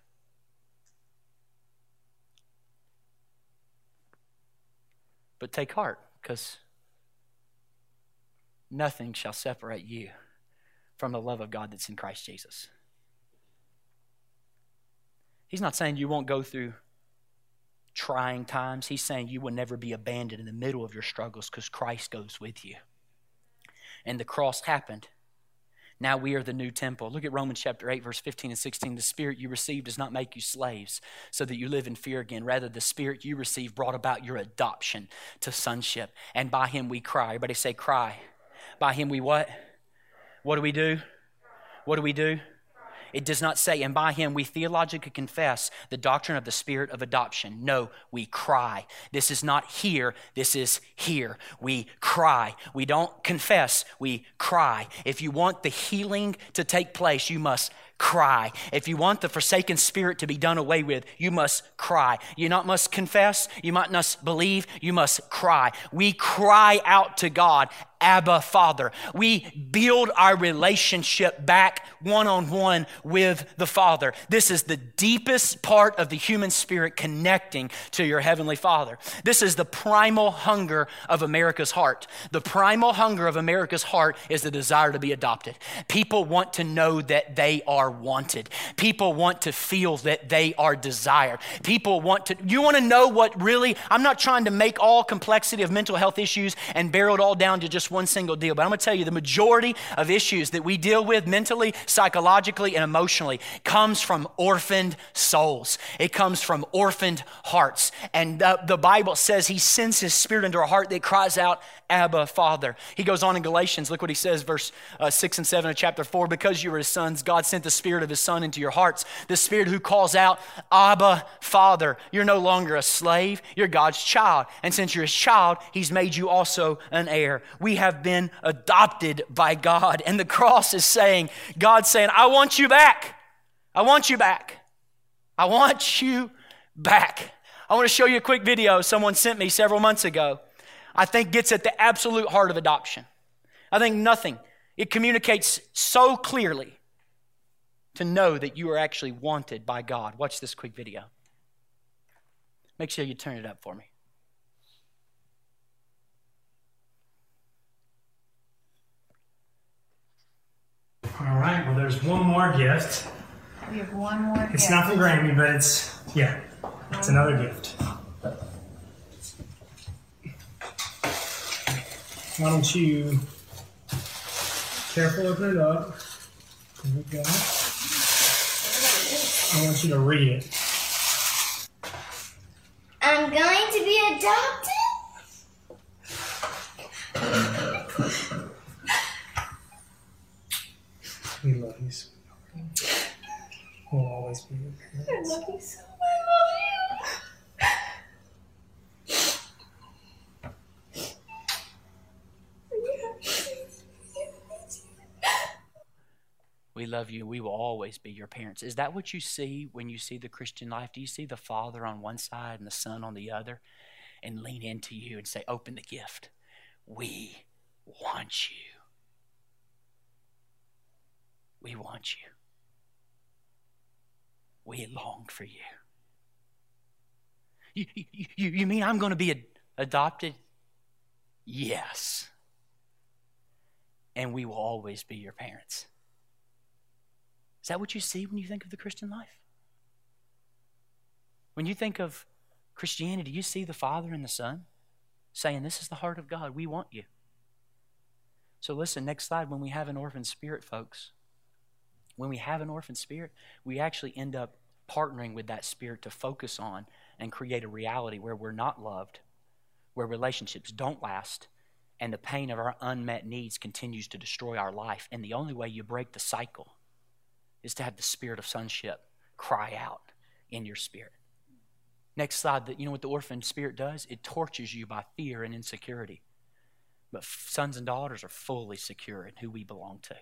But take heart, because nothing shall separate you from the love of God that's in Christ Jesus. He's not saying you won't go through trying times. He's saying you will never be abandoned in the middle of your struggles because Christ goes with you. And the cross happened. Now we are the new temple. Look at Romans chapter 8, verse 15 and 16. The spirit you received does not make you slaves so that you live in fear again. Rather, the spirit you received brought about your adoption to sonship. And by him we cry. Everybody say, cry. By him we what? What do we do? What do we do? It does not say, and by him we theologically confess the doctrine of the spirit of adoption. No, we cry. This is not here, this is here. We cry. We don't confess, we cry. If you want the healing to take place, you must cry. If you want the forsaken spirit to be done away with, you must cry. You not must confess, you might must believe, you must cry. We cry out to God Abba Father. We build our relationship back one on one with the Father. This is the deepest part of the human spirit connecting to your Heavenly Father. This is the primal hunger of America's heart. The primal hunger of America's heart is the desire to be adopted. People want to know that they are wanted. People want to feel that they are desired. People want to, you want to know what really, I'm not trying to make all complexity of mental health issues and barrel it all down to just one single deal. But I'm going to tell you the majority of issues that we deal with mentally, psychologically, and emotionally comes from orphaned souls. It comes from orphaned hearts. And the, the Bible says He sends His Spirit into our heart that cries out, Abba, Father. He goes on in Galatians, look what he says, verse uh, 6 and 7 of chapter 4. Because you are his sons, God sent the Spirit of his Son into your hearts, the Spirit who calls out, Abba, Father. You're no longer a slave, you're God's child. And since you're his child, he's made you also an heir. We have been adopted by God. And the cross is saying, God saying, I want you back. I want you back. I want you back. I want to show you a quick video someone sent me several months ago. I think gets at the absolute heart of adoption. I think nothing. It communicates so clearly to know that you are actually wanted by God. Watch this quick video. Make sure you turn it up for me. All right, well, there's one more gift. We have one more It's gift. not from Grammy, but it's, yeah, it's another gift. Why don't you careful open it up? There we go. I want you to read it. I'm going to be adopted. We love you, sweetheart. We'll always be your parents. I love you so much. We love you. We will always be your parents. Is that what you see when you see the Christian life? Do you see the Father on one side and the Son on the other and lean into you and say, Open the gift? We want you. We want you. We long for you. You, you, you, mean I'm going to be ad- adopted? Yes. And we will always be your parents. Is that what you see when you think of the Christian life? When you think of Christianity, you see the Father and the Son saying, This is the heart of God. We want you. So, listen, next slide. When we have an orphan spirit, folks, when we have an orphan spirit, we actually end up partnering with that spirit to focus on and create a reality where we're not loved, where relationships don't last, and the pain of our unmet needs continues to destroy our life. And the only way you break the cycle is to have the spirit of sonship cry out in your spirit. Next slide, that you know what the orphan spirit does? It tortures you by fear and insecurity. But sons and daughters are fully secure in who we belong to.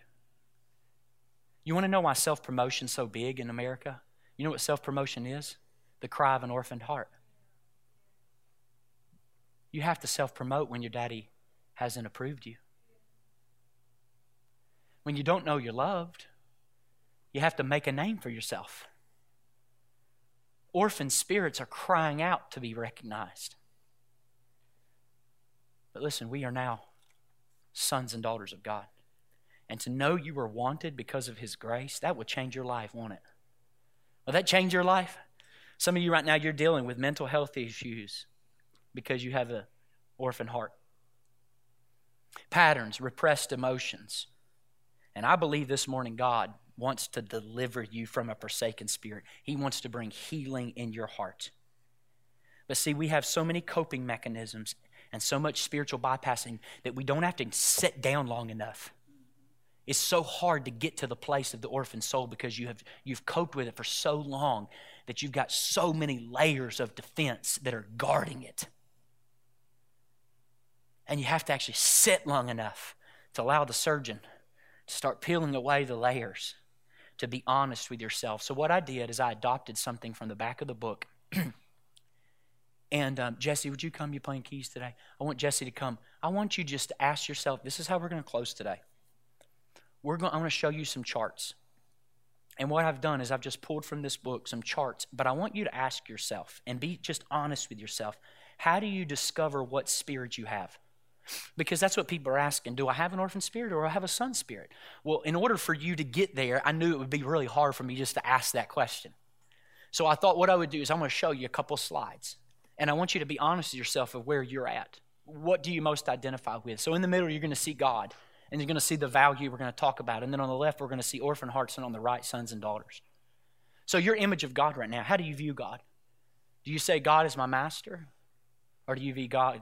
You want to know why self promotion is so big in America? You know what self promotion is? The cry of an orphaned heart. You have to self promote when your daddy hasn't approved you. When you don't know you're loved, you have to make a name for yourself. Orphan spirits are crying out to be recognized. But listen, we are now sons and daughters of God. And to know you were wanted because of His grace, that would change your life, won't it? Will that change your life? Some of you right now, you're dealing with mental health issues because you have an orphan heart. Patterns, repressed emotions. And I believe this morning God wants to deliver you from a forsaken spirit. He wants to bring healing in your heart. But see, we have so many coping mechanisms and so much spiritual bypassing that we don't have to sit down long enough. It's so hard to get to the place of the orphan soul because you have you've coped with it for so long that you've got so many layers of defense that are guarding it. And you have to actually sit long enough to allow the surgeon to start peeling away the layers to be honest with yourself. So, what I did is I adopted something from the back of the book. [CLEARS THROAT] and um, Jesse, would you come? You playing keys today? I want Jesse to come. I want you just to ask yourself this is how we're going to close today. We're going, I'm going to show you some charts. And what I've done is I've just pulled from this book some charts, but I want you to ask yourself and be just honest with yourself. How do you discover what spirit you have? Because that's what people are asking. Do I have an orphan spirit or do I have a son spirit? Well, in order for you to get there, I knew it would be really hard for me just to ask that question. So I thought what I would do is I'm going to show you a couple slides. And I want you to be honest with yourself of where you're at. What do you most identify with? So in the middle, you're going to see God, and you're going to see the value we're going to talk about. And then on the left, we're going to see orphan hearts, and on the right, sons and daughters. So your image of God right now, how do you view God? Do you say God is my master? Or do you view God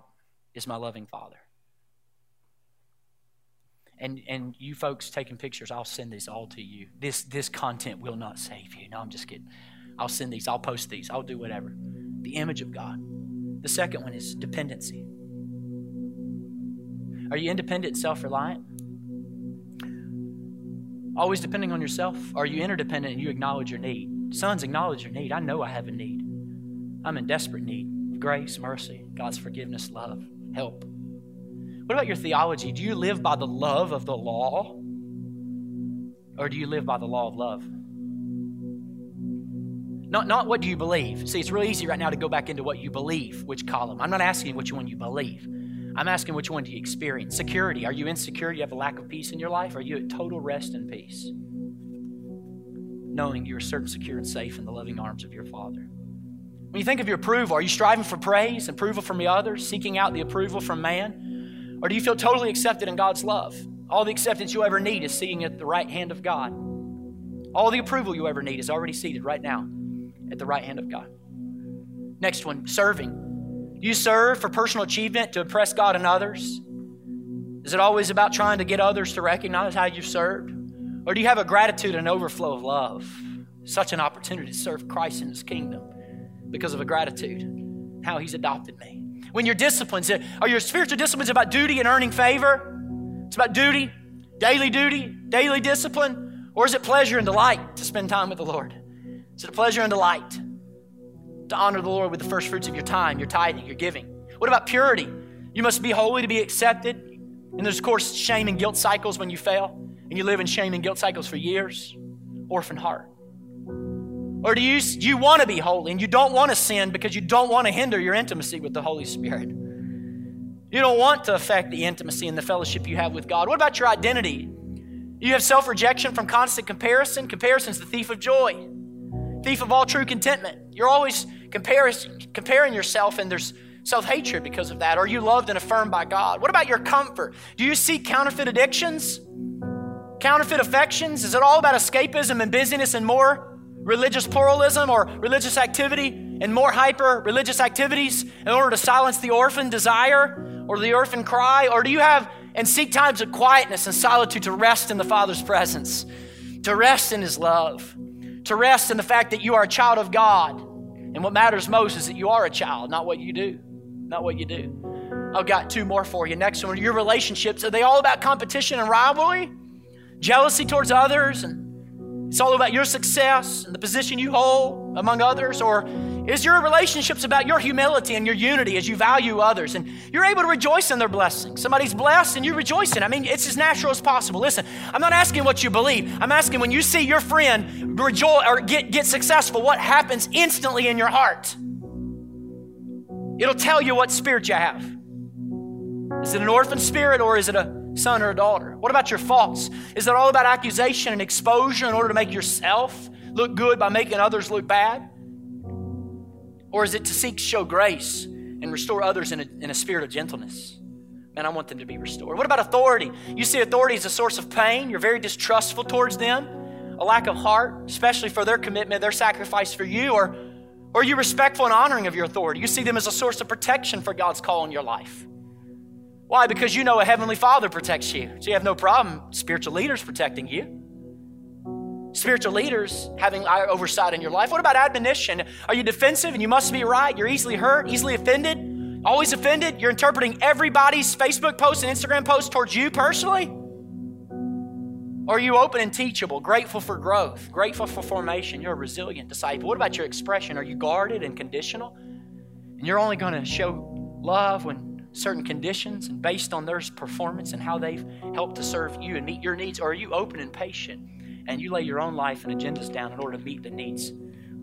as my loving father? And and you folks taking pictures i'll send these all to you. This this content will not save you. No i'm just kidding. I'll send these. I'll post these. I'll do whatever. The image of god. The second one is dependency. Are you independent self-reliant? Always depending on yourself. Are you interdependent and you acknowledge your need? Sons acknowledge your need. I know i have a need. I'm in desperate need. Of grace mercy god's forgiveness love help what about your theology? Do you live by the love of the law? Or do you live by the law of love? Not, not what do you believe. See, it's really easy right now to go back into what you believe, which column. I'm not asking which one you believe. I'm asking which one do you experience. Security. Are you insecure? You have a lack of peace in your life? Are you at total rest and peace? Knowing you're certain, secure, and safe in the loving arms of your Father. When you think of your approval, are you striving for praise, approval from the others, seeking out the approval from man? Or do you feel totally accepted in God's love? All the acceptance you ever need is sitting at the right hand of God. All the approval you ever need is already seated right now at the right hand of God. Next one, serving. Do you serve for personal achievement to impress God and others? Is it always about trying to get others to recognize how you've served? Or do you have a gratitude and overflow of love? Such an opportunity to serve Christ in His kingdom because of a gratitude, how He's adopted me. When your disciplines, uh, are your spiritual disciplines about duty and earning favor? It's about duty, daily duty, daily discipline, or is it pleasure and delight to spend time with the Lord? Is it a pleasure and delight to honor the Lord with the first fruits of your time, your tithing, your giving? What about purity? You must be holy to be accepted. And there's, of course, shame and guilt cycles when you fail, and you live in shame and guilt cycles for years. Orphan heart. Or do you, you want to be holy and you don't want to sin because you don't want to hinder your intimacy with the Holy Spirit? You don't want to affect the intimacy and the fellowship you have with God. What about your identity? You have self rejection from constant comparison. Comparison is the thief of joy, thief of all true contentment. You're always comparing yourself, and there's self hatred because of that. Are you loved and affirmed by God? What about your comfort? Do you seek counterfeit addictions? Counterfeit affections? Is it all about escapism and busyness and more religious pluralism or religious activity and more hyper religious activities in order to silence the orphan desire or the orphan cry? Or do you have and seek times of quietness and solitude to rest in the Father's presence, to rest in His love, to rest in the fact that you are a child of God? And what matters most is that you are a child, not what you do. Not what you do. I've got two more for you. Next one, your relationships, are they all about competition and rivalry? Jealousy towards others and it's all about your success and the position you hold among others? Or is your relationships about your humility and your unity as you value others and you're able to rejoice in their blessings? Somebody's blessed and you rejoice in it. I mean, it's as natural as possible. Listen, I'm not asking what you believe. I'm asking when you see your friend rejoice or get, get successful, what happens instantly in your heart? It'll tell you what spirit you have. Is it an orphan spirit or is it a son or a daughter? What about your faults? Is it all about accusation and exposure in order to make yourself look good by making others look bad? Or is it to seek to show grace and restore others in a, in a spirit of gentleness? Man, I want them to be restored. What about authority? You see authority as a source of pain. You're very distrustful towards them, a lack of heart, especially for their commitment, their sacrifice for you, or, or are you respectful and honoring of your authority? You see them as a source of protection for God's call in your life. Why? Because you know a heavenly father protects you. So you have no problem spiritual leaders protecting you. Spiritual leaders having oversight in your life. What about admonition? Are you defensive and you must be right? You're easily hurt, easily offended, always offended? You're interpreting everybody's Facebook post and Instagram post towards you personally? Or are you open and teachable, grateful for growth, grateful for formation? You're a resilient disciple. What about your expression? Are you guarded and conditional? And you're only going to show love when certain conditions and based on their performance and how they've helped to serve you and meet your needs? Or are you open and patient and you lay your own life and agendas down in order to meet the needs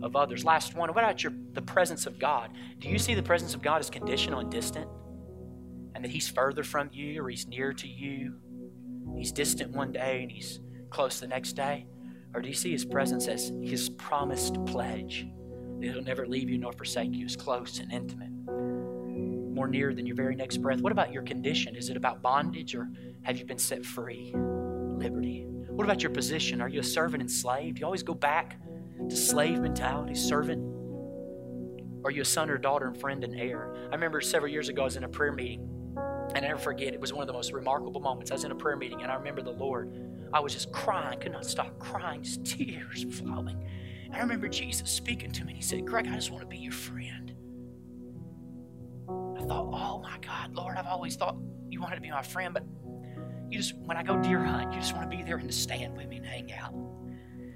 of others? Last one, what about your, the presence of God? Do you see the presence of God as conditional and distant? And that He's further from you or He's near to you? He's distant one day and He's close the next day? Or do you see His presence as His promised pledge that He'll never leave you nor forsake you, as close and intimate? More near than your very next breath? What about your condition? Is it about bondage or have you been set free? Liberty. What about your position? Are you a servant and slave? You always go back to slave mentality, servant? Are you a son or daughter and friend and heir? I remember several years ago I was in a prayer meeting, and I never forget, it was one of the most remarkable moments. I was in a prayer meeting, and I remember the Lord. I was just crying, could not stop crying, just tears [LAUGHS] flowing. And I remember Jesus speaking to me, and He said, Greg, I just want to be your friend thought, oh my God, Lord, I've always thought you wanted to be my friend, but you just, when I go deer hunt, you just want to be there in the stand with me and hang out.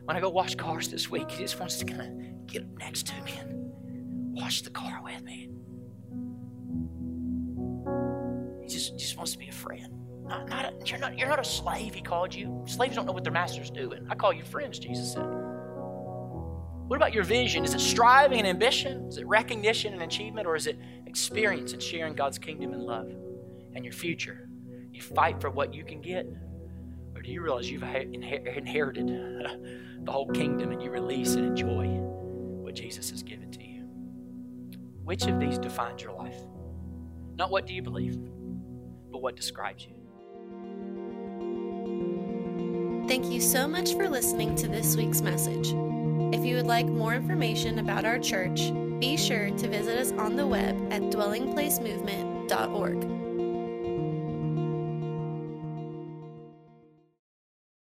When I go wash cars this week, he just wants to kind of get up next to me and wash the car with me. He just, just wants to be a friend. Not, not a, you're, not, you're not a slave, he called you. Slaves don't know what their master's doing. I call you friends, Jesus said. What about your vision? Is it striving and ambition? Is it recognition and achievement? Or is it experience and sharing God's kingdom and love? And your future? You fight for what you can get? Or do you realize you've inherited [LAUGHS] the whole kingdom and you release and enjoy what Jesus has given to you? Which of these defines your life? Not what do you believe, but what describes you. Thank you so much for listening to this week's message. If you would like more information about our church, be sure to visit us on the web at dwellingplacemovement.org.